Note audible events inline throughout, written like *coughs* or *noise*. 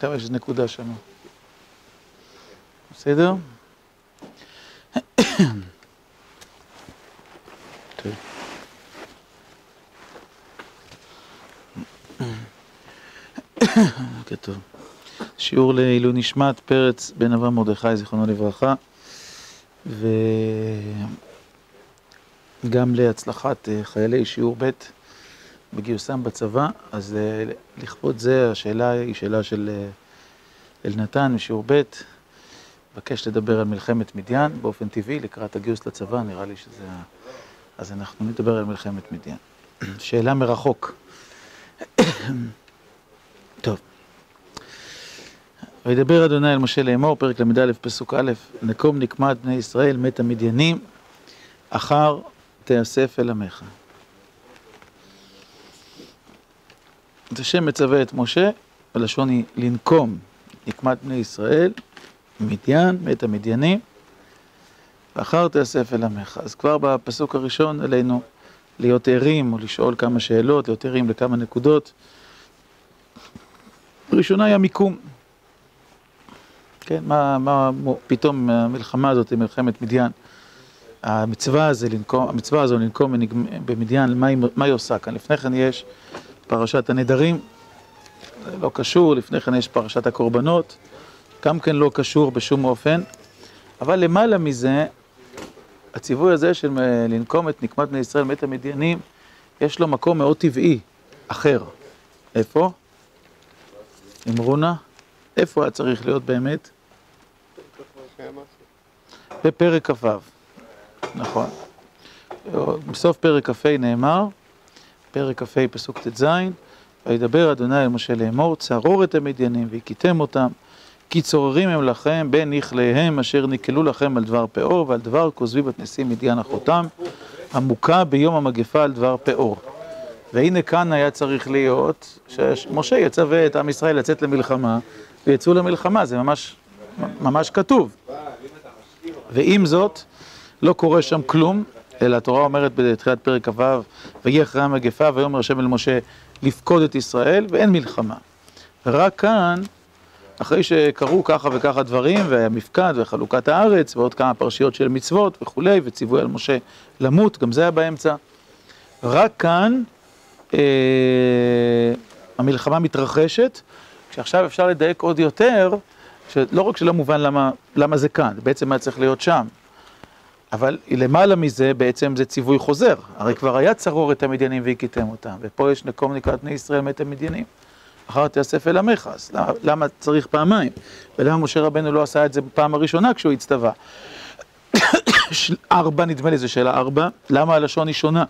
טוב, יש נקודה שם. בסדר? כתוב. שיעור לעילוי נשמת פרץ בן אברהם מרדכי, זיכרונו לברכה, וגם להצלחת אה, חיילי שיעור ב' בגיוסם בצבא, אז אה, לכבוד זה השאלה היא שאלה של אה, אלנתן משיעור ב', מבקש לדבר על מלחמת מדיין באופן טבעי לקראת הגיוס לצבא, נראה לי שזה... אז אנחנו נדבר על מלחמת מדיין. *clears throat* שאלה מרחוק. *clears throat* טוב. וידבר אדוני אל משה לאמור, פרק ל"א פסוק א', נקום נקמת בני ישראל, מת המדיינים, אחר תאסף אל עמך. את השם מצווה את משה, הלשון היא לנקום נקמת בני ישראל, מדיין, מת המדיינים, ואחר תאסף אל עמך. אז כבר בפסוק הראשון עלינו להיות ערים או לשאול כמה שאלות, להיות ערים לכמה נקודות. הראשונה היא המיקום. כן, מה, מה פתאום המלחמה הזאת היא מלחמת מדיין. המצווה, לנקום, המצווה הזו לנקום במדיין, מה היא, מה היא עושה כאן? לפני כן יש פרשת הנדרים, זה לא קשור, לפני כן יש פרשת הקורבנות, גם כן לא קשור בשום אופן, אבל למעלה מזה, הציווי הזה של לנקום את נקמת בני ישראל מת המדיינים, יש לו מקום מאוד טבעי, אחר. איפה? אמרו נא, איפה היה צריך להיות באמת? בפרק כ"ו, נכון. בסוף פרק כ"ה נאמר, פרק כ"ה פסוק ט"ז, וידבר אדוני אל משה לאמור, צרור את המדיינים והכיתם אותם, כי צוררים הם לכם בין נכליהם אשר נקלו לכם על דבר פאור ועל דבר כוזבי בת נשיא מדיין אחותם, המוכה ביום המגפה על דבר פאור. והנה כאן היה צריך להיות, שמשה יצווה את עם ישראל לצאת למלחמה, ויצאו למלחמה, זה ממש, ממש כתוב. ועם זאת, לא קורה שם כלום, אלא התורה אומרת בתחילת פרק כ"ו, ויהי אחרי המגפה, ויאמר השם אל משה לפקוד את ישראל, ואין מלחמה. רק כאן, אחרי שקרו ככה וככה דברים, והמפקד וחלוקת הארץ, ועוד כמה פרשיות של מצוות וכולי, וציווי על משה למות, גם זה היה באמצע. רק כאן אה, המלחמה מתרחשת, כשעכשיו אפשר לדייק עוד יותר, שלא רק שלא מובן למה, למה זה כאן, בעצם היה צריך להיות שם. אבל למעלה מזה, בעצם זה ציווי חוזר. הרי כבר היה צרור את המדיינים והכיתם אותם, ופה יש נקום נקראת בני ישראל מת המדיינים. אחר תאסף אל עמך, אז למה, למה צריך פעמיים? ולמה משה רבנו לא עשה את זה בפעם הראשונה כשהוא הצטווה? ארבע, נדמה לי זו שאלה ארבע, למה הלשון היא שונה?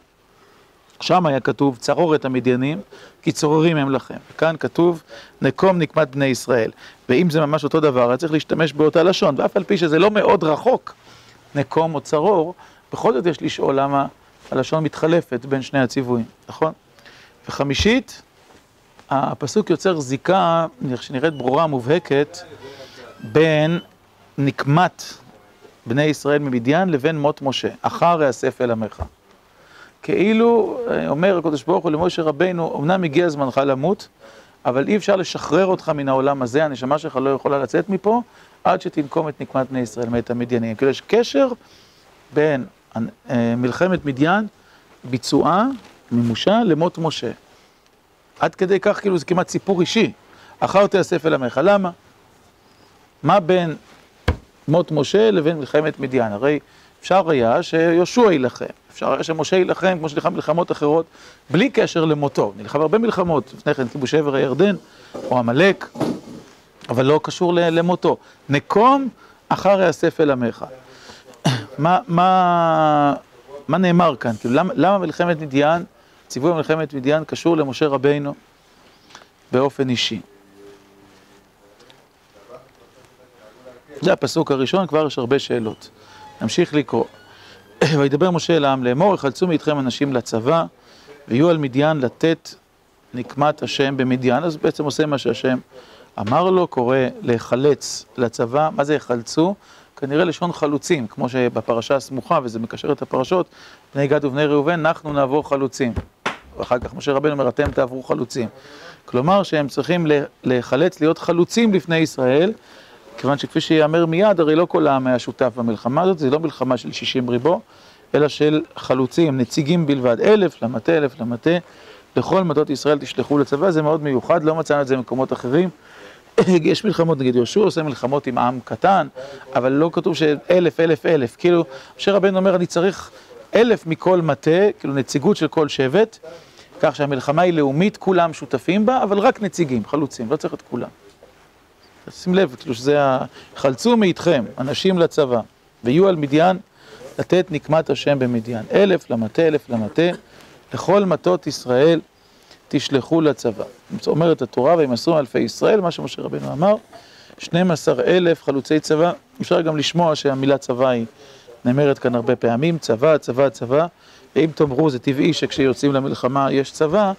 שם היה כתוב צרור את המדיינים, כי צוררים הם לכם. כאן כתוב נקום נקמת בני ישראל. ואם זה ממש אותו דבר, היה צריך להשתמש באותה לשון, ואף על פי שזה לא מאוד רחוק, נקום או צרור, בכל זאת יש לשאול למה הלשון מתחלפת בין שני הציוויים, נכון? וחמישית, הפסוק יוצר זיקה, שנראית ברורה, מובהקת, בין נקמת בני ישראל ממדיין לבין מות משה, אחר יאסף אל עמך. כאילו, אומר הקדוש ברוך הוא למשה רבינו, אמנם הגיע זמנך למות, אבל אי אפשר לשחרר אותך מן העולם הזה, הנשמה שלך לא יכולה לצאת מפה, עד שתנקום את נקמת בני ישראל מאת המדיינים. כאילו יש קשר בין מלחמת מדיין, ביצועה, מימושה, למות משה. עד כדי כך כאילו זה כמעט סיפור אישי. אחר תאסף אל עמך. למה? מה בין מות משה לבין מלחמת מדיין? הרי אפשר היה שיהושע יילחם, אפשר היה שמשה יילחם כמו שנלחם מלחמות אחרות, בלי קשר למותו. נלחם הרבה מלחמות, לפני כן כיבוש עבר הירדן, או עמלק, אבל לא קשור למותו. נקום אחר יאסף אל עמך. מה, נאמר כאן? כאילו, למה מלחמת מדיין, ציווי מלחמת מדיין קשור למשה רבינו באופן אישי? זה הפסוק הראשון, כבר יש הרבה שאלות. נמשיך לקרוא. וידבר משה אל העם לאמור, יחלצו מאיתכם אנשים לצבא, ויהיו על מדיין לתת נקמת השם במדיין. אז בעצם עושה מה שהשם אמר לו, קורא להיחלץ לצבא. מה זה יחלצו? כנראה לשון חלוצים, כמו שבפרשה הסמוכה, וזה מקשר את הפרשות, בני גד ובני ראובן, אנחנו נעבור חלוצים. ואחר כך משה רבנו אומר, אתם תעברו חלוצים. כלומר שהם צריכים להיחלץ, להיות חלוצים לפני ישראל, כיוון שכפי שיאמר מיד, הרי לא כל העם היה שותף במלחמה הזאת, זה לא מלחמה של 60 ריבו, אלא של חלוצים, נציגים בלבד, אלף למטה, אלף למטה, לכל מטות ישראל תשלחו לצבא, זה מאוד מיוחד, לא מצאנו את זה במקומות אחרים. *coughs* יש מלחמות, נגיד יהושע עושה מלחמות עם עם קטן, אבל לא כתוב שאלף, אלף, אלף, כאילו, משה רבנו אומר, אני צריך אלף מכל מטה, כאילו נציגות של כל שבט, כך שהמלחמה היא לאומית, כולם שותפים בה, אבל רק נציגים, חלוצים, לא צריך את כולם. שים לב, כאילו שזה ה... חלצו מאיתכם, אנשים לצבא, ויהיו על מדיין לתת נקמת השם במדיין. אלף למטה, אלף למטה, לכל מטות ישראל תשלחו לצבא. אומרת התורה, וימסרו אלפי ישראל, מה שמשה רבנו אמר, 12 אלף חלוצי צבא. אפשר גם לשמוע שהמילה צבא היא נאמרת כאן הרבה פעמים, צבא, צבא, צבא. ואם תאמרו, זה טבעי שכשיוצאים למלחמה יש צבא,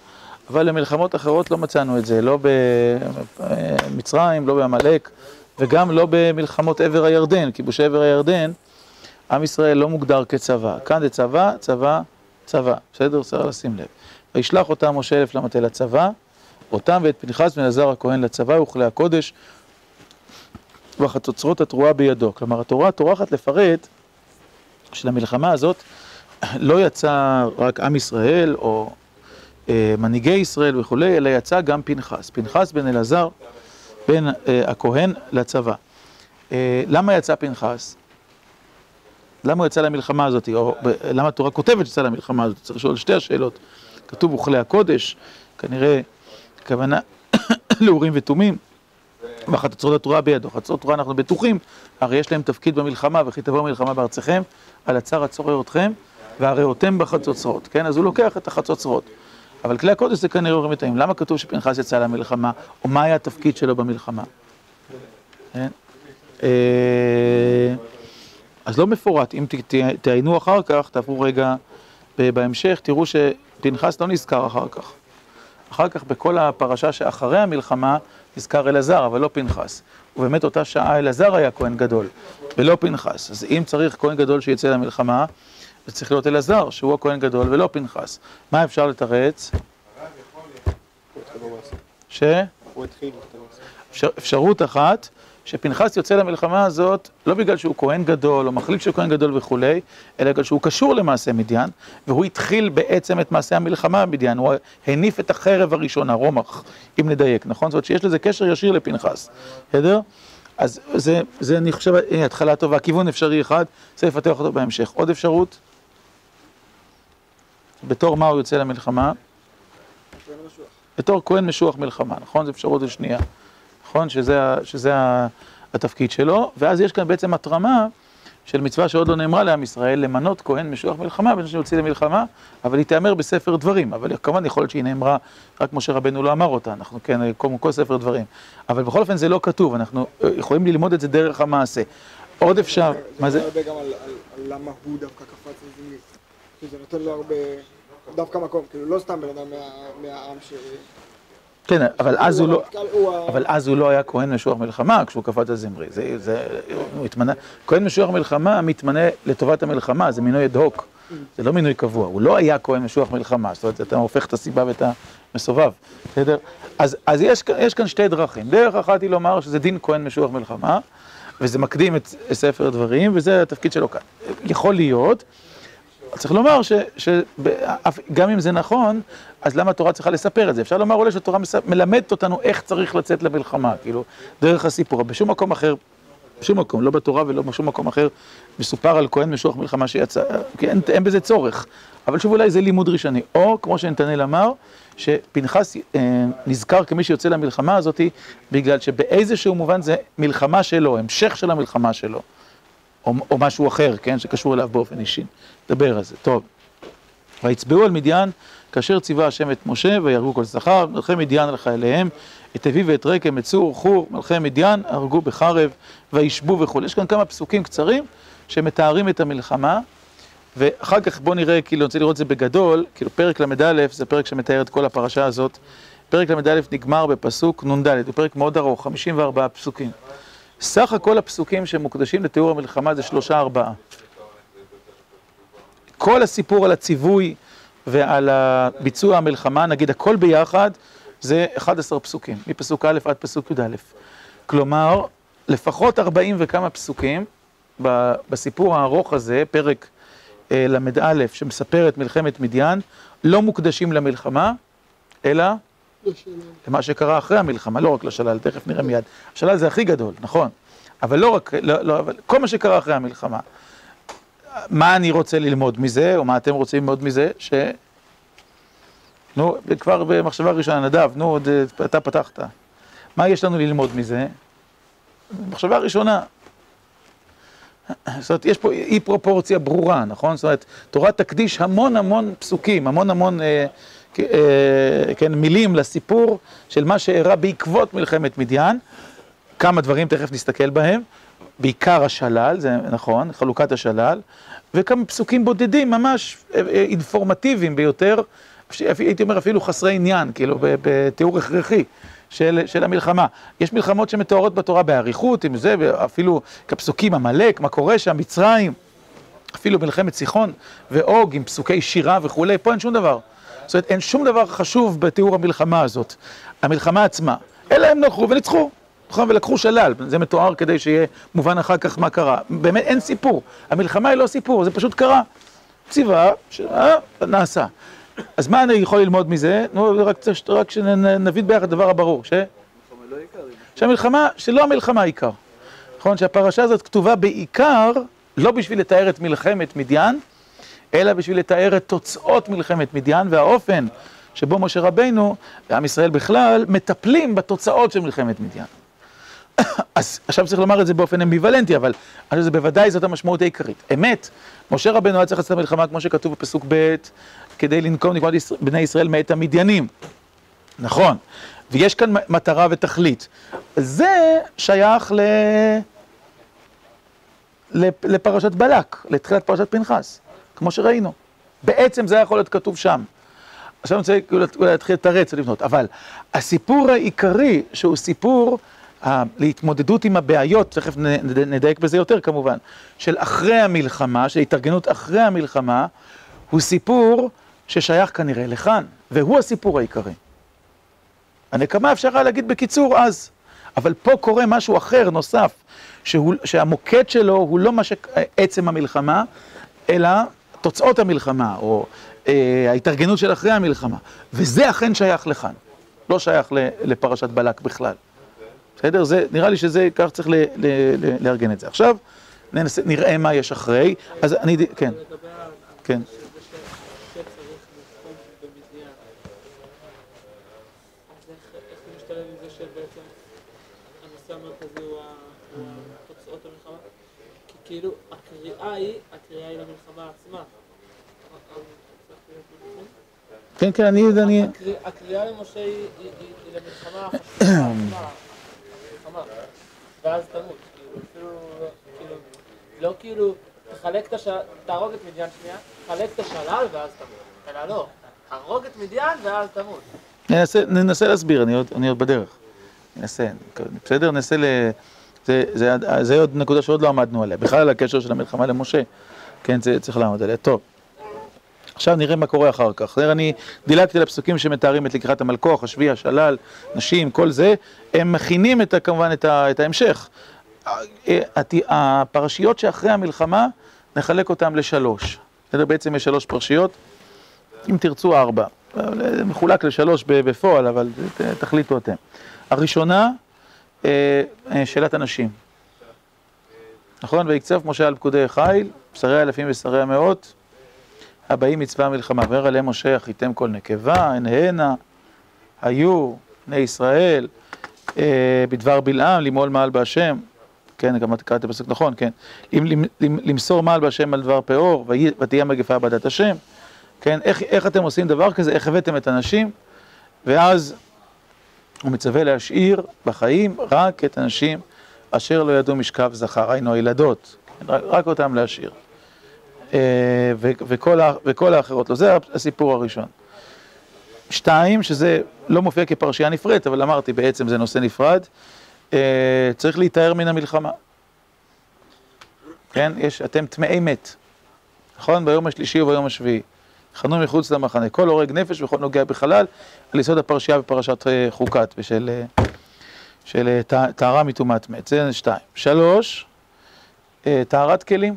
אבל למלחמות אחרות לא מצאנו את זה, לא במצרים, לא בעמלק, וגם לא במלחמות עבר הירדן, כיבושי עבר הירדן, עם ישראל לא מוגדר כצבא. כאן זה צבא, צבא, צבא, בסדר? צריך לשים לב. וישלח אותם משה אלף למטה לצבא, אותם ואת פנחס בן עזר הכהן לצבא וכלי הקודש, וחצוצרות התרועה בידו. כלומר, התורה טורחת לפרט שלמלחמה הזאת *clears throat* לא יצא רק עם ישראל או אה, מנהיגי ישראל וכולי, אלא יצא גם פנחס. פנחס בן אלעזר, בן אה, הכהן לצבא. אה, למה יצא פנחס? למה הוא יצא למלחמה הזאת? או למה התורה כותבת שיצא למלחמה הזאת? צריך לשאול שתי השאלות. כתוב אוכלי הקודש, כנראה הכוונה *coughs* לאורים ותומים, וחצוצרות התורה בידו. חצוצרות התורה אנחנו בטוחים, הרי יש להם תפקיד במלחמה, וכי תבוא מלחמה בארצכם, על הצער הצורר אתכם, והראותם בחצוצרות, כן? אז הוא לוקח את החצוצרות. אבל כלי הקודש זה כנראה אורים ותומים. למה כתוב שפנחס יצא למלחמה, או מה היה התפקיד שלו במלחמה? כן? אה, אז לא מפורט, אם תעיינו אחר כך, תעברו רגע בהמשך, תראו שפנחס לא נזכר אחר כך. אחר כך בכל הפרשה שאחרי המלחמה נזכר אלעזר, אבל לא פנחס. ובאמת אותה שעה אלעזר היה כהן גדול, ולא פנחס. אז אם צריך כהן גדול שיצא למלחמה, זה צריך להיות אלעזר, שהוא הכהן גדול, ולא פנחס. מה אפשר לתרץ? ש? אפשרות אחת, שפנחס יוצא למלחמה הזאת לא בגלל שהוא כהן גדול או מחליף של כהן גדול וכולי, אלא בגלל שהוא קשור למעשה מדיין, והוא התחיל בעצם את מעשה המלחמה במדיין, הוא הניף את החרב הראשונה, רומח, אם נדייק, נכון? זאת אומרת שיש לזה קשר ישיר לפנחס, בסדר? אז זה, זה אני חושב, הנה התחלה טובה, כיוון אפשרי אחד, צריך לפתח אותו בהמשך. עוד אפשרות? בתור מה הוא יוצא למלחמה? בתור כהן משוח מלחמה, נכון? זו אפשרות השנייה. נכון? שזה, שזה התפקיד שלו, ואז יש כאן בעצם התרמה של מצווה שעוד לא נאמרה לעם ישראל, למנות כהן משוח מלחמה, בין שיוציא למלחמה, אבל היא תיאמר בספר דברים, אבל כמובן יכול להיות שהיא נאמרה, רק משה רבנו לא אמר אותה, אנחנו כן, כמו כל ספר דברים, אבל בכל אופן זה לא כתוב, אנחנו יכולים ללמוד את זה דרך המעשה. עוד אפשר, מה זה? זה הרבה גם על למה הוא דווקא קפץ לזה, זה נותן לו הרבה, דווקא מקום, כאילו לא סתם בן אדם מהעם ש... כן, אבל אז הוא לא, אבל אז הוא לא היה כהן משוח מלחמה כשהוא קפץ על זמרי. זה, זה, הוא התמנה, כהן משוח מלחמה מתמנה לטובת המלחמה, זה מינוי אד-הוק, זה לא מינוי קבוע, הוא לא היה כהן משוח מלחמה, זאת אומרת, אתה הופך את הסיבה ואת המסובב, בסדר? אז, אז יש, יש כאן שתי דרכים, דרך אחת היא לומר שזה דין כהן משוח מלחמה, וזה מקדים את ספר דברים, וזה התפקיד שלו כאן. יכול להיות צריך לומר שגם אם זה נכון, אז למה התורה צריכה לספר את זה? אפשר לומר אולי שהתורה מלמדת אותנו איך צריך לצאת למלחמה, כאילו, דרך הסיפור. בשום מקום אחר, בשום מקום, לא בתורה ולא בשום מקום אחר, מסופר על כהן משוח מלחמה שיצא, כי אין, אין בזה צורך. אבל שוב אולי זה לימוד ראשוני. או, כמו שנתנאל אמר, שפנחס אה, נזכר כמי שיוצא למלחמה הזאת, בגלל שבאיזשהו מובן זה מלחמה שלו, המשך של המלחמה שלו. או, או משהו אחר, כן, שקשור אליו באופן אישי. נדבר על זה. טוב. ויצבעו על מדיין כאשר ציווה השם את משה ויהרגו כל זכר, מלכי מדיין על חייליהם, את אביו ואת רקם, את צור, חור, מלכי מדיין, הרגו בחרב וישבו וכו'. יש כאן כמה פסוקים קצרים שמתארים את המלחמה, ואחר כך בואו נראה, כאילו, אני רוצה לראות את זה בגדול, כאילו פרק ל"א זה פרק שמתאר את כל הפרשה הזאת. פרק ל"א נגמר בפסוק נ"ד, הוא פרק מאוד ארוך, 54 פסוקים. סך הכל הפסוקים שמוקדשים לתיאור המלחמה זה שלושה ארבעה. כל הסיפור על הציווי ועל ביצוע המלחמה, נגיד הכל ביחד, זה 11 פסוקים, מפסוק א' עד פסוק י"א. כלומר, לפחות 40 וכמה פסוקים בסיפור הארוך הזה, פרק ל"א, שמספר את מלחמת מדיין, לא מוקדשים למלחמה, אלא למה שקרה אחרי המלחמה, לא רק לשלל, תכף נראה מיד. השלל זה הכי גדול, נכון, אבל לא רק, לא, לא, אבל כל מה שקרה אחרי המלחמה. מה אני רוצה ללמוד מזה, או מה אתם רוצים ללמוד מזה, ש... נו, כבר במחשבה ראשונה, נדב, נו, עוד, אתה פתחת. מה יש לנו ללמוד מזה? מחשבה ראשונה. זאת אומרת, יש פה אי פרופורציה ברורה, נכון? זאת אומרת, תורה תקדיש המון המון פסוקים, המון המון, אה, אה, כן, מילים לסיפור של מה שאירע בעקבות מלחמת מדיין. כמה דברים, תכף נסתכל בהם. בעיקר השלל, זה נכון, חלוקת השלל, וכמה פסוקים בודדים, ממש אינפורמטיביים ביותר, הייתי אומר אפילו חסרי עניין, כאילו, בתיאור הכרחי. של, של המלחמה. יש מלחמות שמתוארות בתורה באריכות, עם זה, אפילו כפסוקים עמלק, מה קורה שם, מצרים, אפילו מלחמת סיחון ואוג עם פסוקי שירה וכולי, פה אין שום דבר. זאת אומרת, אין שום דבר חשוב בתיאור המלחמה הזאת, המלחמה עצמה, אלא הם הלכו וניצחו, נכון? ולקחו שלל, זה מתואר כדי שיהיה מובן אחר כך מה קרה. באמת אין סיפור, המלחמה היא לא סיפור, זה פשוט קרה. ציווה, נעשה. אז מה אני יכול ללמוד מזה? נו, רק, רק שנבין ביחד דבר הברור, ש... שהמלחמה, שלא המלחמה העיקר. נכון? שהפרשה הזאת כתובה בעיקר, לא בשביל לתאר את מלחמת מדיין, אלא בשביל לתאר את תוצאות מלחמת מדיין והאופן שבו משה רבינו ועם ישראל בכלל מטפלים בתוצאות של מלחמת מדיין. *coughs* אז עכשיו צריך לומר את זה באופן אמביוולנטי, אבל אני חושב בוודאי זאת המשמעות העיקרית. אמת, משה רבנו היה צריך לצאת למלחמה כמו שכתוב בפסוק ב', כדי לנקום נקודת בני ישראל מאת המדיינים. נכון, ויש כאן מטרה ותכלית. זה שייך ל... לפרשת בלק, לתחילת פרשת פנחס, כמו שראינו. בעצם זה יכול להיות כתוב שם. עכשיו אני רוצה אולי להתחיל לתרץ ולבנות, אבל הסיפור העיקרי, שהוא סיפור להתמודדות עם הבעיות, תכף נדייק בזה יותר כמובן, של אחרי המלחמה, של התארגנות אחרי המלחמה, הוא סיפור ששייך כנראה לכאן, והוא הסיפור העיקרי. הנקמה אפשר היה להגיד בקיצור אז, אבל פה קורה משהו אחר, נוסף, שהוא, שהמוקד שלו הוא לא מה שעצם המלחמה, אלא תוצאות המלחמה, או אה, ההתארגנות של אחרי המלחמה, וזה אכן שייך לכאן, לא שייך לפרשת בלק בכלל. בסדר? זה, נראה לי שזה, כך צריך ל, ל, ל, לארגן את זה. עכשיו, ננסה, נראה מה יש אחרי, אז אני, כן, כן. כאילו, הקריאה היא, הקריאה היא למלחמה עצמה. כן, כן, אני... אני... הקריאה למשה היא למלחמה החשובה ואז תמות. כאילו, אפילו, לא כאילו, תחלק את השלל, תהרוג את מדיין שנייה, תחלק את השלל ואז תמות. אלא לא, תהרוג את מדיין ואז תמות. ננסה להסביר, אני עוד בדרך. ננסה, בסדר? ננסה. זה, זה, זה עוד נקודה שעוד לא עמדנו עליה, בכלל הקשר של המלחמה למשה, כן, זה צריך לעמוד עליה. טוב, עכשיו נראה מה קורה אחר כך. אני דילגתי לפסוקים שמתארים את לקראת המלכוך, השביעי, השלל, נשים, כל זה, הם מכינים את, כמובן את, ה, את ההמשך. הפרשיות שאחרי המלחמה, נחלק אותן לשלוש. בסדר? בעצם יש שלוש פרשיות, אם תרצו ארבע. זה מחולק לשלוש בפועל, אבל תחליטו אתם. הראשונה, אה, אה, שאלת הנשים. נכון? ויקצף משה על פקודי חיל, שרי האלפים ושרי המאות, הבאים מצווה המלחמה. ואומר עליהם משה, אחריתם כל נקבה, הן הנה, היו בני ישראל, אה, בדבר בלעם, למעול מעל בהשם. כן, גם קראתי פסוק נכון, כן. למסור מעל בהשם על דבר פאור, ותהיה מגפה בעדת השם. כן, איך, איך אתם עושים דבר כזה, איך הבאתם את הנשים, ואז הוא מצווה להשאיר בחיים רק את הנשים אשר לא ידעו משכב זכר, היינו הילדות, רק אותם להשאיר. אה, וכל, וכל האחרות לא, זה הסיפור הראשון. שתיים, שזה לא מופיע כפרשייה נפרדת, אבל אמרתי, בעצם זה נושא נפרד, אה, צריך להיטהר מן המלחמה. כן, יש, אתם טמאי מת, נכון? ביום השלישי וביום השביעי. חנו מחוץ למחנה, כל הורג נפש וכל נוגע בחלל, על יסוד הפרשייה בפרשת אה, חוקת ושל אה, של אה, טה- טהרה מטומאת מת, זה שתיים. שלוש, טהרת כלים,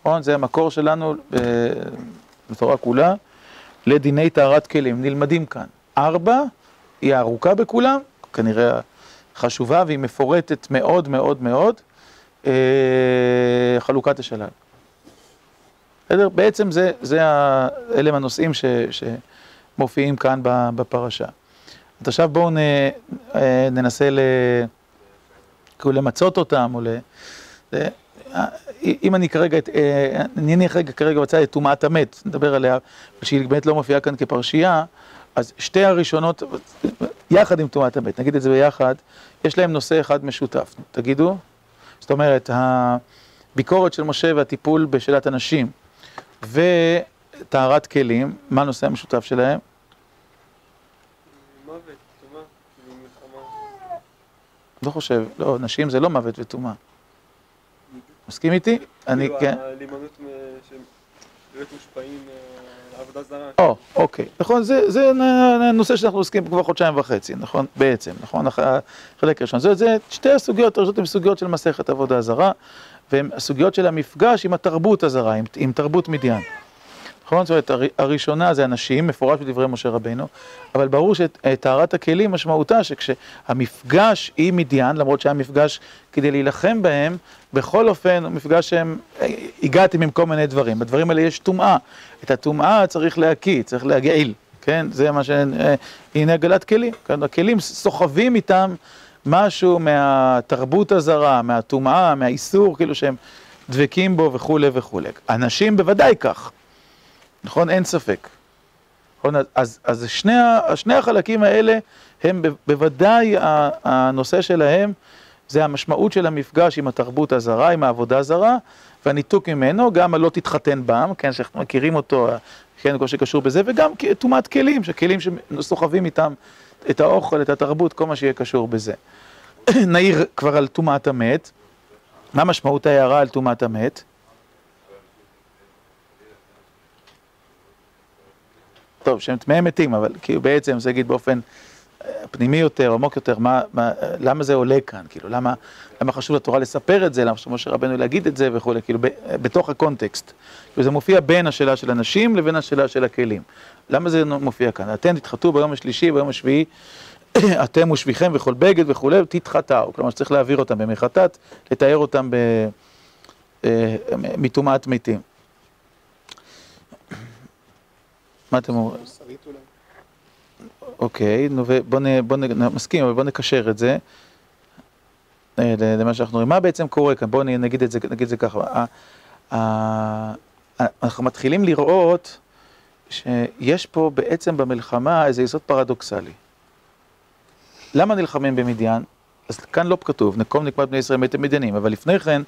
נכון? זה המקור שלנו בתורה כולה, לדיני טהרת כלים, נלמדים כאן. ארבע, היא הארוכה בכולם, כנראה חשובה והיא מפורטת מאוד מאוד מאוד, חלוקת השלל. בסדר? בעצם זה, זה ה, אלה הם הנושאים ש, שמופיעים כאן בפרשה. אז עכשיו בואו נ, אה, ננסה ל, כאילו למצות אותם, או ל... ל- אה, אם אני כרגע, אה, אני אניח רגע כרגע בצד את טומאת המת, נדבר עליה, שהיא באמת לא מופיעה כאן כפרשייה, אז שתי הראשונות, יחד עם טומאת המת, נגיד את זה ביחד, יש להם נושא אחד משותף, תגידו? זאת אומרת, הביקורת של משה והטיפול בשאלת הנשים וטהרת כלים, מה הנושא המשותף שלהם? מוות, טומאה, כאילו. לא חושב, לא, נשים זה לא מוות וטומאה. מסכים איתי? אני כאילו כן. הלימנות להיות מושפעים מעבודה זרה. או, אוקיי. נכון, זה, נושא שאנחנו עוסקים בו כבר חודשיים וחצי, נכון? בעצם, נכון? החלק הראשון. זה, זה שתי הסוגיות הראשונות הן סוגיות של מסכת עבודה זרה, והן הסוגיות של המפגש עם התרבות הזרה, עם, עם תרבות מדיין. נכון? זאת אומרת, הר- הראשונה זה אנשים, מפורש בדברי משה רבנו, אבל ברור שטהרת הכלים משמעותה שכשהמפגש עם מדיין, למרות שהיה מפגש כדי להילחם בהם, בכל אופן מפגש שהם, הגעתם עם כל מיני דברים, בדברים האלה יש טומאה, את הטומאה צריך להקיא, צריך להגעיל, כן? זה מה ש... הנה הגלת כלים, כן? הכלים סוחבים איתם משהו מהתרבות הזרה, מהטומאה, מהאיסור, כאילו שהם דבקים בו וכולי וכולי. אנשים בוודאי כך. נכון? אין ספק. נכון? אז, אז שני, שני החלקים האלה הם בוודאי הנושא שלהם זה המשמעות של המפגש עם התרבות הזרה, עם העבודה הזרה, והניתוק ממנו, גם הלא תתחתן בם, כן, שאנחנו מכירים אותו, כן, כל שקשור בזה, וגם טומאת כלים, שכלים שסוחבים איתם את האוכל, את התרבות, כל מה שיהיה קשור בזה. *clears throat* נעיר כבר על טומאת המת. מה משמעות ההערה על טומאת המת? טוב, שהם טמאי מתים, אבל כאילו בעצם זה להגיד באופן פנימי יותר, עמוק יותר, מה, מה, למה זה עולה כאן, כאילו, למה, למה חשוב לתורה לספר את זה, למה חשוב משה רבנו להגיד את זה וכולי, כאילו, ב, בתוך הקונטקסט. כאילו, זה מופיע בין השאלה של הנשים לבין השאלה של הכלים. למה זה מופיע כאן? אתם תתחתו ביום השלישי, ביום השביעי, *clears throat* אתם ושביכם וכל בגד וכולי, תתחתהו. כלומר, שצריך להעביר אותם במי חטאת, לתאר אותם ב... אה, מטומאת מתים. *clears throat* מה אתם אומרים? אוקיי, נו ובוא נ... בוא נ... מסכים, אבל בוא נקשר את זה אה, למה שאנחנו רואים. מה בעצם קורה כאן? בואו נגיד את זה, נגיד את זה ככה. אנחנו מתחילים לראות שיש פה בעצם במלחמה איזה יסוד פרדוקסלי. למה נלחמים במדיין? אז כאן לא כתוב, נקום נקמת בני ישראל מתם מדיינים, אבל לפני כן,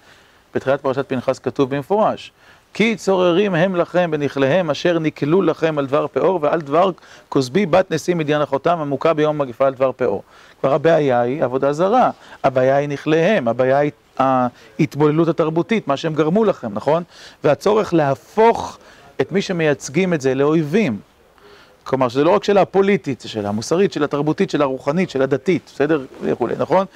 בתחילת פרשת פנחס כתוב במפורש, כי צוררים הם לכם בנכליהם אשר נקלו לכם על דבר פאור ועל דבר כוסבי בת נשיא מדיין אחותם המוכה ביום מגפה על דבר פאור. כבר הבעיה היא עבודה זרה, הבעיה היא נכליהם, הבעיה היא ההתבוללות התרבותית, מה שהם גרמו לכם, נכון? והצורך להפוך את מי שמייצגים את זה לאויבים. כלומר, שזה לא רק שאלה הפוליטית, זה שאלה המוסרית, שאלה התרבותית, שאלה הרוחנית, שאלה דתית, בסדר? וכולי, נכון?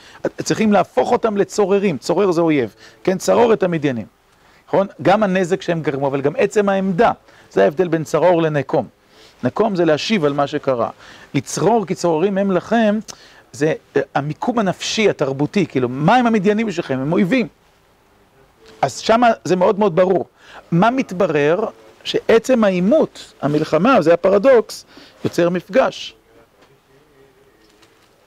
צריכים להפוך אותם לצוררים, צורר זה אויב, כן? צרור את המדיינים, נכון? גם הנזק שהם גרמו, אבל גם עצם העמדה, זה ההבדל בין צרור לנקום. נקום זה להשיב על מה שקרה. לצרור כי צוררים הם לכם, זה אה, המיקום הנפשי, התרבותי, כאילו, מה הם המדיינים שלכם? הם אויבים. אז שמה זה מאוד מאוד ברור. מה מתברר? שעצם העימות, המלחמה, זה הפרדוקס, יוצר מפגש.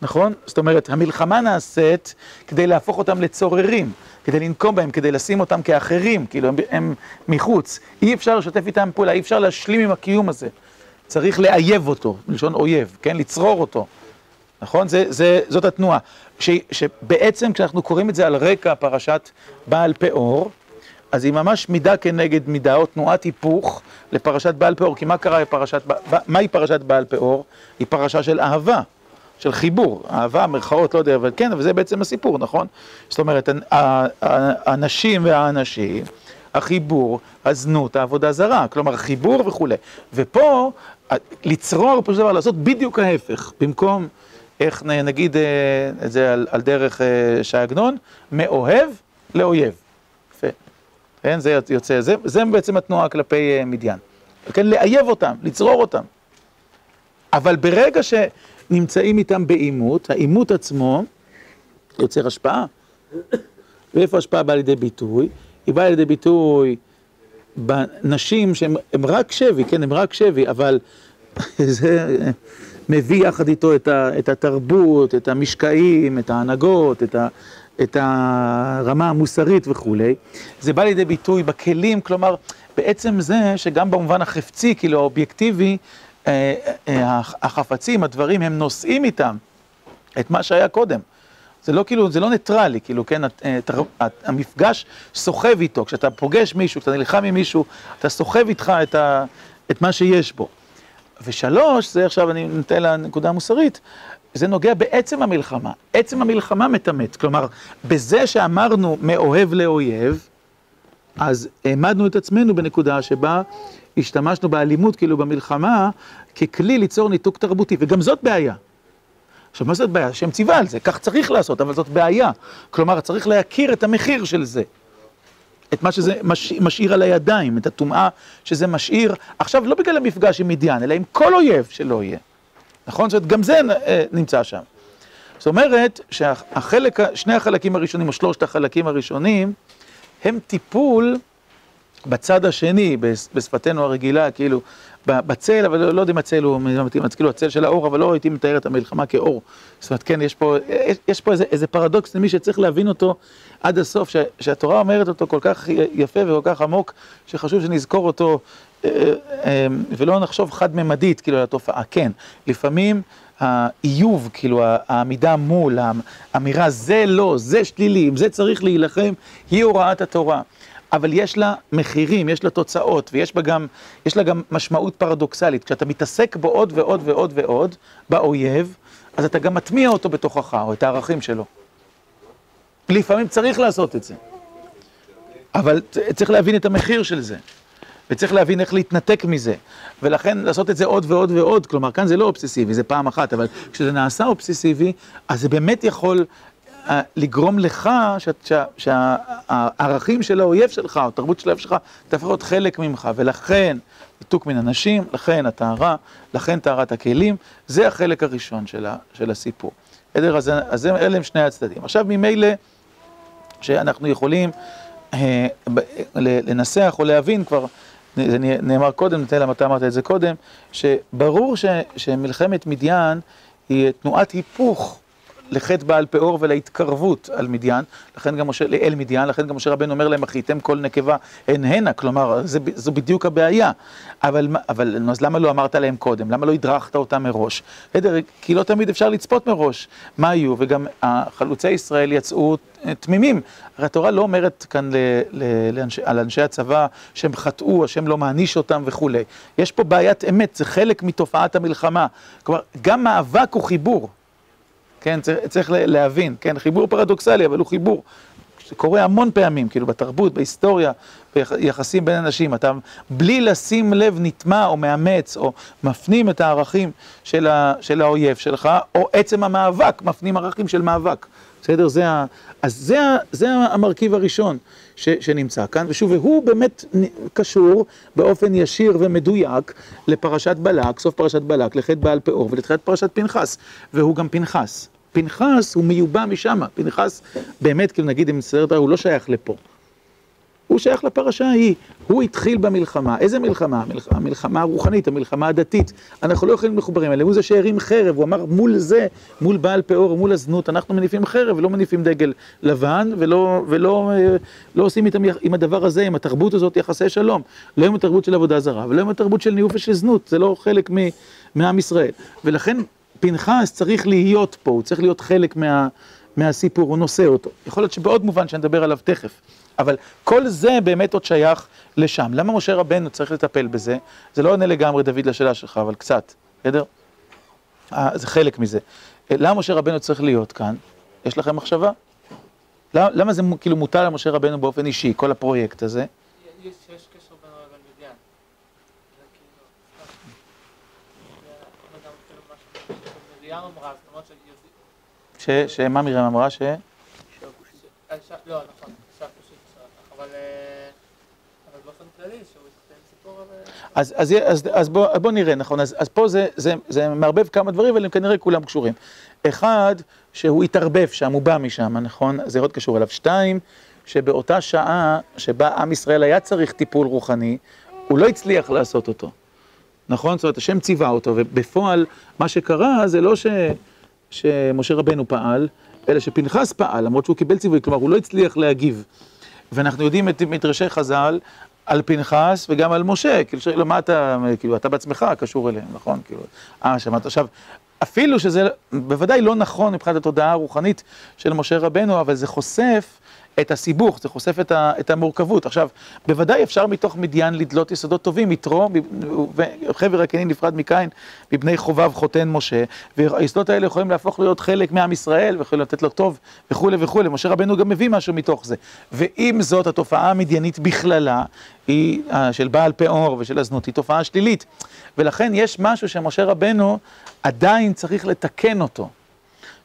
נכון? זאת אומרת, המלחמה נעשית כדי להפוך אותם לצוררים, כדי לנקום בהם, כדי לשים אותם כאחרים, כאילו הם, הם מחוץ. אי אפשר לשתף איתם פעולה, אי אפשר להשלים עם הקיום הזה. צריך לאייב אותו, מלשון אויב, כן? לצרור אותו. נכון? זה, זה, זאת התנועה. ש, שבעצם כשאנחנו קוראים את זה על רקע פרשת בעל פאור, אז היא ממש מידה כנגד מידה, או תנועת היפוך לפרשת בעל פאור. כי מה קרה בפרשת, מהי פרשת בעל פאור? היא פרשה של אהבה, של חיבור. אהבה, מרכאות, לא יודע, אבל כן, אבל זה בעצם הסיפור, נכון? זאת אומרת, הנשים והאנשים החיבור, הזנות, העבודה זרה, כלומר חיבור וכולי. ופה, לצרור, פשוט דבר, לעשות בדיוק ההפך, במקום, איך נגיד את זה על, על דרך ש"י עגנון, מאוהב לאויב. יפה. כן, זה יוצא, זה, זה בעצם התנועה כלפי מדיין. כן, לאייב אותם, לצרור אותם. אבל ברגע שנמצאים איתם בעימות, העימות עצמו יוצר השפעה. ואיפה השפעה באה לידי ביטוי? היא באה לידי ביטוי בנשים שהן רק שבי, כן, הן רק שבי, אבל *laughs* זה מביא יחד איתו את, ה, את התרבות, את המשקעים, את ההנהגות, את, ה, את הרמה המוסרית וכולי. זה בא לידי ביטוי בכלים, כלומר, בעצם זה שגם במובן החפצי, כאילו האובייקטיבי, החפצים, הדברים, הם נושאים איתם את מה שהיה קודם. זה לא כאילו, זה לא ניטרלי, כאילו, כן, המפגש סוחב איתו, כשאתה פוגש מישהו, כשאתה נלחם עם מישהו, אתה סוחב איתך את, ה, את מה שיש בו. ושלוש, זה עכשיו אני נותן לנקודה המוסרית, זה נוגע בעצם המלחמה. עצם המלחמה מטמאת, כלומר, בזה שאמרנו מאוהב לאויב, אז העמדנו את עצמנו בנקודה שבה השתמשנו באלימות, כאילו במלחמה, ככלי ליצור ניתוק תרבותי, וגם זאת בעיה. עכשיו, מה זאת בעיה? השם ציווה על זה, כך צריך לעשות, אבל זאת בעיה. כלומר, צריך להכיר את המחיר של זה. את מה שזה מש, משאיר על הידיים, את הטומאה שזה משאיר, עכשיו לא בגלל המפגש עם מדיין, אלא עם כל אויב שלא יהיה. נכון? זאת אומרת, גם זה אה, נמצא שם. זאת אומרת, שהחלק, שני החלקים הראשונים, או שלושת החלקים הראשונים, הם טיפול בצד השני, בשפתנו הרגילה, כאילו, בצל, אבל לא יודע אם הצל הוא מתאים, כאילו הצל של האור, אבל לא הייתי מתאר את המלחמה כאור. זאת אומרת, כן, יש פה, יש, יש פה איזה, איזה פרדוקס למי שצריך להבין אותו עד הסוף, ש, שהתורה אומרת אותו כל כך יפה וכל כך עמוק, שחשוב שנזכור אותו, אה, אה, ולא נחשוב חד-ממדית, כאילו, על התופעה. כן, לפעמים האיוב, כאילו, העמידה מול, האמירה, זה לא, זה שלילי, עם זה צריך להילחם, היא הוראת התורה. אבל יש לה מחירים, יש לה תוצאות, ויש בה גם, יש לה גם משמעות פרדוקסלית. כשאתה מתעסק בו עוד ועוד ועוד ועוד, באויב, אז אתה גם מטמיע אותו בתוכך, או את הערכים שלו. לפעמים צריך לעשות את זה. אבל צריך להבין את המחיר של זה. וצריך להבין איך להתנתק מזה. ולכן לעשות את זה עוד ועוד ועוד, כלומר, כאן זה לא אובססיבי, זה פעם אחת, אבל כשזה נעשה אובססיבי, אז זה באמת יכול לגרום לך שהערכים של האויב שלך, או התרבות של האויב שלך, תהפוך להיות חלק ממך, ולכן ניתוק מן אנשים, לכן הטהרה, לכן טהרת הכלים, זה החלק הראשון של, הסיפור. בסדר? אז, אלה הם שני הצדדים. עכשיו ממילא, שאנחנו יכולים אה, לנסח או להבין כבר, זה נאמר קודם, נתן אתה אמרת את זה קודם, שברור שמלחמת מדיין היא תנועת היפוך לחטא בעל פאור ולהתקרבות על מדיין, לכן גם משה, לאל מדיין, לכן גם משה רבנו אומר להם, אחייתם כל נקבה הן הנה, כלומר, זה, זו בדיוק הבעיה. אבל, אבל אז למה לא אמרת להם קודם? למה לא הדרכת אותם מראש? בסדר, כי לא תמיד אפשר לצפות מראש מה יהיו, וגם חלוצי ישראל יצאו תמימים. הרי התורה לא אומרת כאן ל, ל, לאנשי, על אנשי הצבא שהם חטאו, השם לא מעניש אותם וכולי. יש פה בעיית אמת, זה חלק מתופעת המלחמה. כלומר, גם מאבק הוא חיבור. כן, צריך, צריך להבין, כן, חיבור פרדוקסלי, אבל הוא חיבור. שקורה המון פעמים, כאילו בתרבות, בהיסטוריה, ביחסים בין אנשים, אתה בלי לשים לב נטמע או מאמץ או מפנים את הערכים של, ה, של האויב שלך, או עצם המאבק, מפנים ערכים של מאבק. בסדר? זה ה... אז זה, ה... זה המרכיב הראשון ש... שנמצא כאן, ושוב, והוא באמת קשור באופן ישיר ומדויק לפרשת בלק, סוף פרשת בלק, לחטא בעל פאור ולתחילת פרשת פנחס, והוא גם פנחס. פנחס הוא מיובא משם, פנחס באמת, כאילו נגיד, אם נסתדר, הוא לא שייך לפה. הוא שייך לפרשה ההיא, הוא התחיל במלחמה, איזה מלחמה? המלחמה הרוחנית, המלחמה הדתית, אנחנו לא יכולים מחוברים אליהם, הוא זה שהרים חרב, הוא אמר מול זה, מול בעל פאור, מול הזנות, אנחנו מניפים חרב ולא מניפים דגל לבן, ולא, ולא אה, לא עושים איתם, עם הדבר הזה, עם התרבות הזאת, יחסי שלום, לא עם התרבות של עבודה זרה, ולא עם התרבות של ניאוף ושל זנות, זה לא חלק מעם ישראל, ולכן פנחס צריך להיות פה, הוא צריך להיות חלק מה, מהסיפור, הוא נושא אותו, יכול להיות שבעוד מובן שנדבר עליו תכף. אבל כל זה באמת עוד שייך לשם. למה משה רבנו צריך לטפל בזה? זה לא עונה לגמרי, דוד, לשאלה שלך, אבל קצת, בסדר? אה, זה חלק מזה. אה, למה משה רבנו צריך להיות כאן? יש לכם מחשבה? למה, למה זה כאילו מוטל על משה רבנו באופן אישי, כל הפרויקט הזה? יש קשר לא שמה מרים אמרה? ש... לא, נכון, אישה כושית שלך, אבל... אה, אבל באופן כללי, שהוא התחיל סיפור על... אה, אז, אז, אז, אז בוא, בוא נראה, נכון, אז, אז פה זה, זה, זה מערבב כמה דברים, אבל הם כנראה כולם קשורים. אחד, שהוא התערבב שם, הוא בא משם, נכון? זה עוד קשור אליו. שתיים, שבאותה שעה שבה עם ישראל היה צריך טיפול רוחני, הוא לא הצליח לעשות אותו. נכון? זאת אומרת, השם ציווה אותו, ובפועל, מה שקרה זה לא ש, שמשה רבנו פעל, אלא שפנחס פעל, למרות שהוא קיבל ציווי, כלומר, הוא לא הצליח להגיב. ואנחנו יודעים את מדרשי חז"ל על פנחס וגם על משה, כאילו, מה אתה, כאילו, אתה בעצמך קשור אליהם, נכון? כאילו, אה, שמעת עכשיו, אפילו שזה בוודאי לא נכון מבחינת התודעה הרוחנית של משה רבנו, אבל זה חושף את הסיבוך, זה חושף את, ה, את המורכבות. עכשיו, בוודאי אפשר מתוך מדיין לדלות יסודות טובים, יתרו, וחבר הקני נפרד מקין, מבני חובב חותן משה, והיסודות האלה יכולים להפוך להיות חלק מעם ישראל, ויכולים לתת לו טוב, וכולי וכולי. משה רבנו גם מביא משהו מתוך זה. ועם זאת, התופעה המדיינית בכללה, היא, אה, של בעל פאור ושל הזנות, היא תופעה שלילית. ולכן יש משהו שמשה רבנו עדיין צריך לתקן אותו.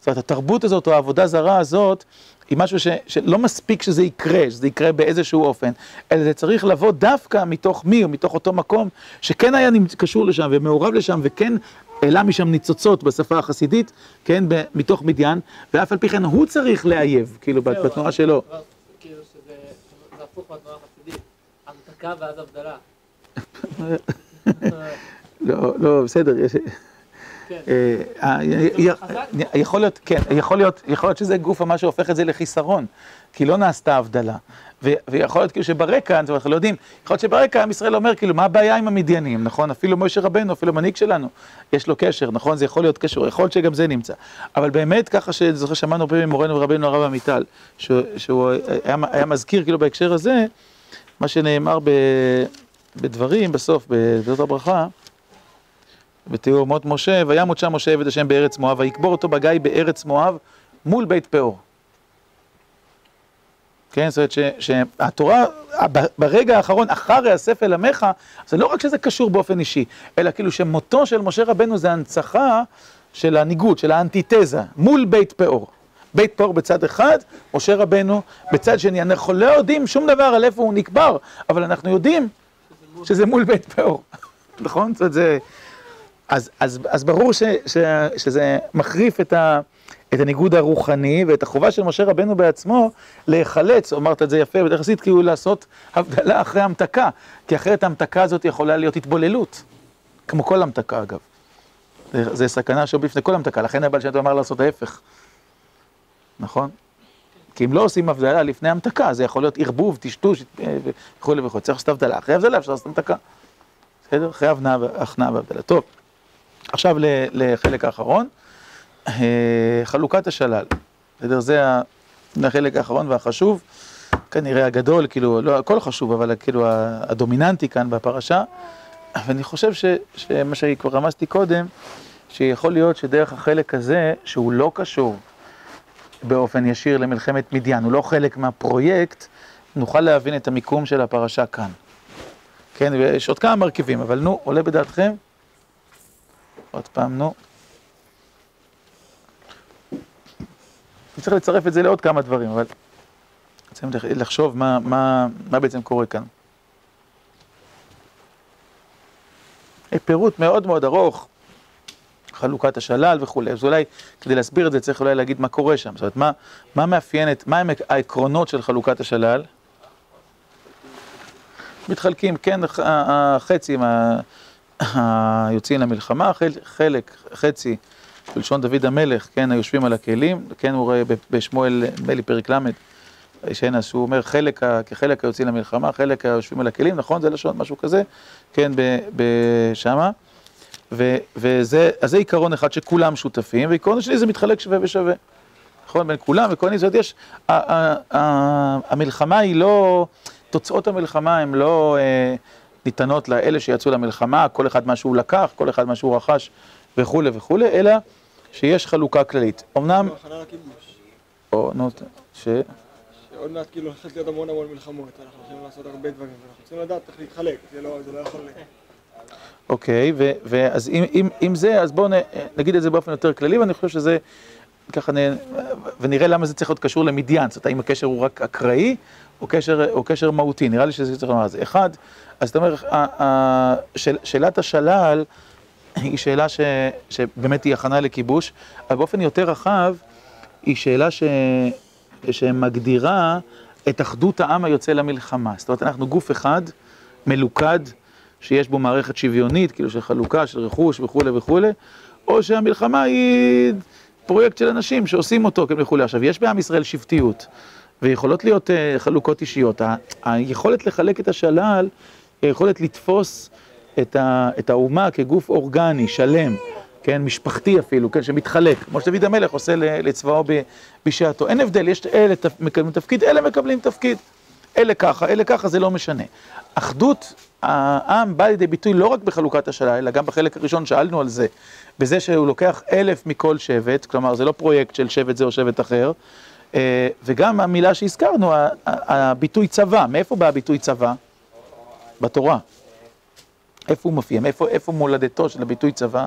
זאת אומרת, התרבות הזאת או העבודה זרה הזאת, היא משהו ש, שלא מספיק שזה יקרה, שזה יקרה באיזשהו אופן, אלא זה צריך לבוא דווקא מתוך מי, או מתוך אותו מקום, שכן היה קשור לשם ומעורב לשם, וכן העלה משם ניצוצות בשפה החסידית, כן, מתוך מדיין, ואף על פי כן הוא צריך לאייב, כאילו, בתנועה שלו. כאילו שזה זה הפוך מהתנועה החסידית. המתקה ואז הבדלה. *laughs* לא, לא, בסדר, יש... כן. אה, אה, י- יכול להיות, כן, יכול להיות, יכול להיות שזה גוף מה שהופך את זה לחיסרון, כי לא נעשתה הבדלה. ויכול להיות כאילו שברקע, אנחנו לא יודעים, יכול להיות שברקע עם ישראל אומר, כאילו, מה הבעיה עם המדיינים, נכון? אפילו משה רבנו, אפילו מנהיג שלנו, יש לו קשר, נכון? זה יכול להיות קשור, יכול להיות שגם זה נמצא. אבל באמת, ככה שזוכר, שמענו פעמים ממורנו ורבנו הרב עמיטל, שהוא, היה, מזכיר, כאילו, בהקשר הזה, מה שנאמר בדברים, בסוף, בדברות הברכה, ותראו מות משה, וימות שם משה עבד השם בארץ מואב, ויקבור אותו בגיא בארץ מואב מול בית פאור. כן, זאת אומרת שהתורה, ברגע האחרון, אחר יאסף אל עמך, זה לא רק שזה קשור באופן אישי, אלא כאילו שמותו של משה רבנו זה הנצחה של הניגוד, של האנטיתזה, מול בית פאור. בית פאור בצד אחד, משה רבנו בצד שני. אנחנו לא יודעים שום דבר על איפה הוא נקבר, אבל אנחנו יודעים שזה מול בית פאור. *laughs* נכון? זאת אומרת, זה... אז, אז, אז ברור ש, ש, שזה מחריף את, ה, את הניגוד הרוחני ואת החובה של משה רבנו בעצמו להיחלץ, אמרת את זה יפה, בדרך יחסית כאילו לעשות הבדלה אחרי המתקה, כי אחרת ההמתקה הזאת יכולה להיות התבוללות, כמו כל המתקה אגב. זה, זה סכנה שבפני כל המתקה, לכן הבעל שם אמר לעשות ההפך, נכון? כי אם לא עושים הבדלה לפני המתקה, זה יכול להיות ערבוב, טשטוש אה, וכולי וכולי, צריך לעשות הבדלה, אחרי הבדלה אפשר לעשות המתקה. בסדר? אחרי והכנעה והבדלה. טוב, עכשיו לחלק האחרון, אה, חלוקת השלל. בסדר? זה החלק האחרון והחשוב, כנראה הגדול, כאילו, לא הכל חשוב, אבל כאילו הדומיננטי כאן בפרשה. ואני חושב ש, שמה שכבר רמזתי קודם, שיכול להיות שדרך החלק הזה, שהוא לא קשור באופן ישיר למלחמת מדיין, הוא לא חלק מהפרויקט, נוכל להבין את המיקום של הפרשה כאן. כן, ויש עוד כמה מרכיבים, אבל נו, עולה בדעתכם? עוד פעם, נו. אני צריך לצרף את זה לעוד כמה דברים, אבל צריכים לחשוב מה, מה, מה בעצם קורה כאן. פירוט מאוד מאוד ארוך, חלוקת השלל וכולי, אז אולי כדי להסביר את זה צריך אולי להגיד מה קורה שם, זאת אומרת, מה, מה מאפיין את, מה הם העקרונות של חלוקת השלל? מתחלקים, כן, החצי היוצאים למלחמה, חלק, חצי, בלשון דוד המלך, כן, היושבים על הכלים, כן, הוא רואה בשמואל, נדמה לי פרק ל', שנס, שהוא אומר חלק, כחלק היוצאים למלחמה, חלק היושבים על הכלים, נכון? זה לשון, משהו כזה, כן, בשמה. וזה, אז זה עיקרון אחד שכולם שותפים, ועיקרון השני זה מתחלק שווה ושווה. נכון? בין כולם, וכל זאת יש, המלחמה היא לא, תוצאות המלחמה הן לא אה, ניתנות לאלה שיצאו למלחמה, כל אחד מה שהוא לקח, כל אחד מה שהוא רכש וכולי וכולי, אלא שיש חלוקה כללית. אמנם... הכנה לכיבוש. או, נו, ש... שעוד מעט כאילו הולכת להיות המון המון מלחמות, אנחנו הולכים לעשות הרבה דברים, ואנחנו צריכים לדעת איך להתחלק, זה לא, זה לא יכול... אוקיי, ואז אם, אם, אם זה, אז בואו נגיד את זה באופן יותר כללי, ואני חושב שזה, ככה נ... ונראה למה זה צריך להיות קשור למדיין, זאת אומרת, האם הקשר הוא רק אקראי, או קשר, או קשר מהותי, נראה לי שזה צריך לומר את זה. אחד, אז אתה אומר, שאלת השלל היא שאלה ש- שבאמת היא הכנה לכיבוש, אבל באופן יותר רחב, היא שאלה ש... שמגדירה את אחדות העם היוצא למלחמה. זאת אומרת, אנחנו גוף אחד, מלוכד, שיש בו מערכת שוויונית, כאילו של חלוקה, של רכוש וכולי וכולי, או שהמלחמה היא פרויקט של אנשים שעושים אותו וכולי. עכשיו, יש בעם ישראל שבטיות, ויכולות להיות uh, חלוקות אישיות. ה- היכולת לחלק את השלל, היכולת לתפוס את, ה, את האומה כגוף אורגני, שלם, כן, משפחתי אפילו, כן, שמתחלק, כמו שדוד המלך עושה לצבאו בשעתו. אין הבדל, יש אלה מקבלים תפקיד, אלה מקבלים תפקיד. אלה ככה, אלה ככה, זה לא משנה. אחדות העם באה לידי ביטוי לא רק בחלוקת השלל, אלא גם בחלק הראשון שאלנו על זה, בזה שהוא לוקח אלף מכל שבט, כלומר זה לא פרויקט של שבט זה או שבט אחר, אה, וגם המילה שהזכרנו, הביטוי צבא, מאיפה בא הביטוי צבא? בתורה. איפה הוא מופיע? מאיפה איפה מולדתו של הביטוי צבא?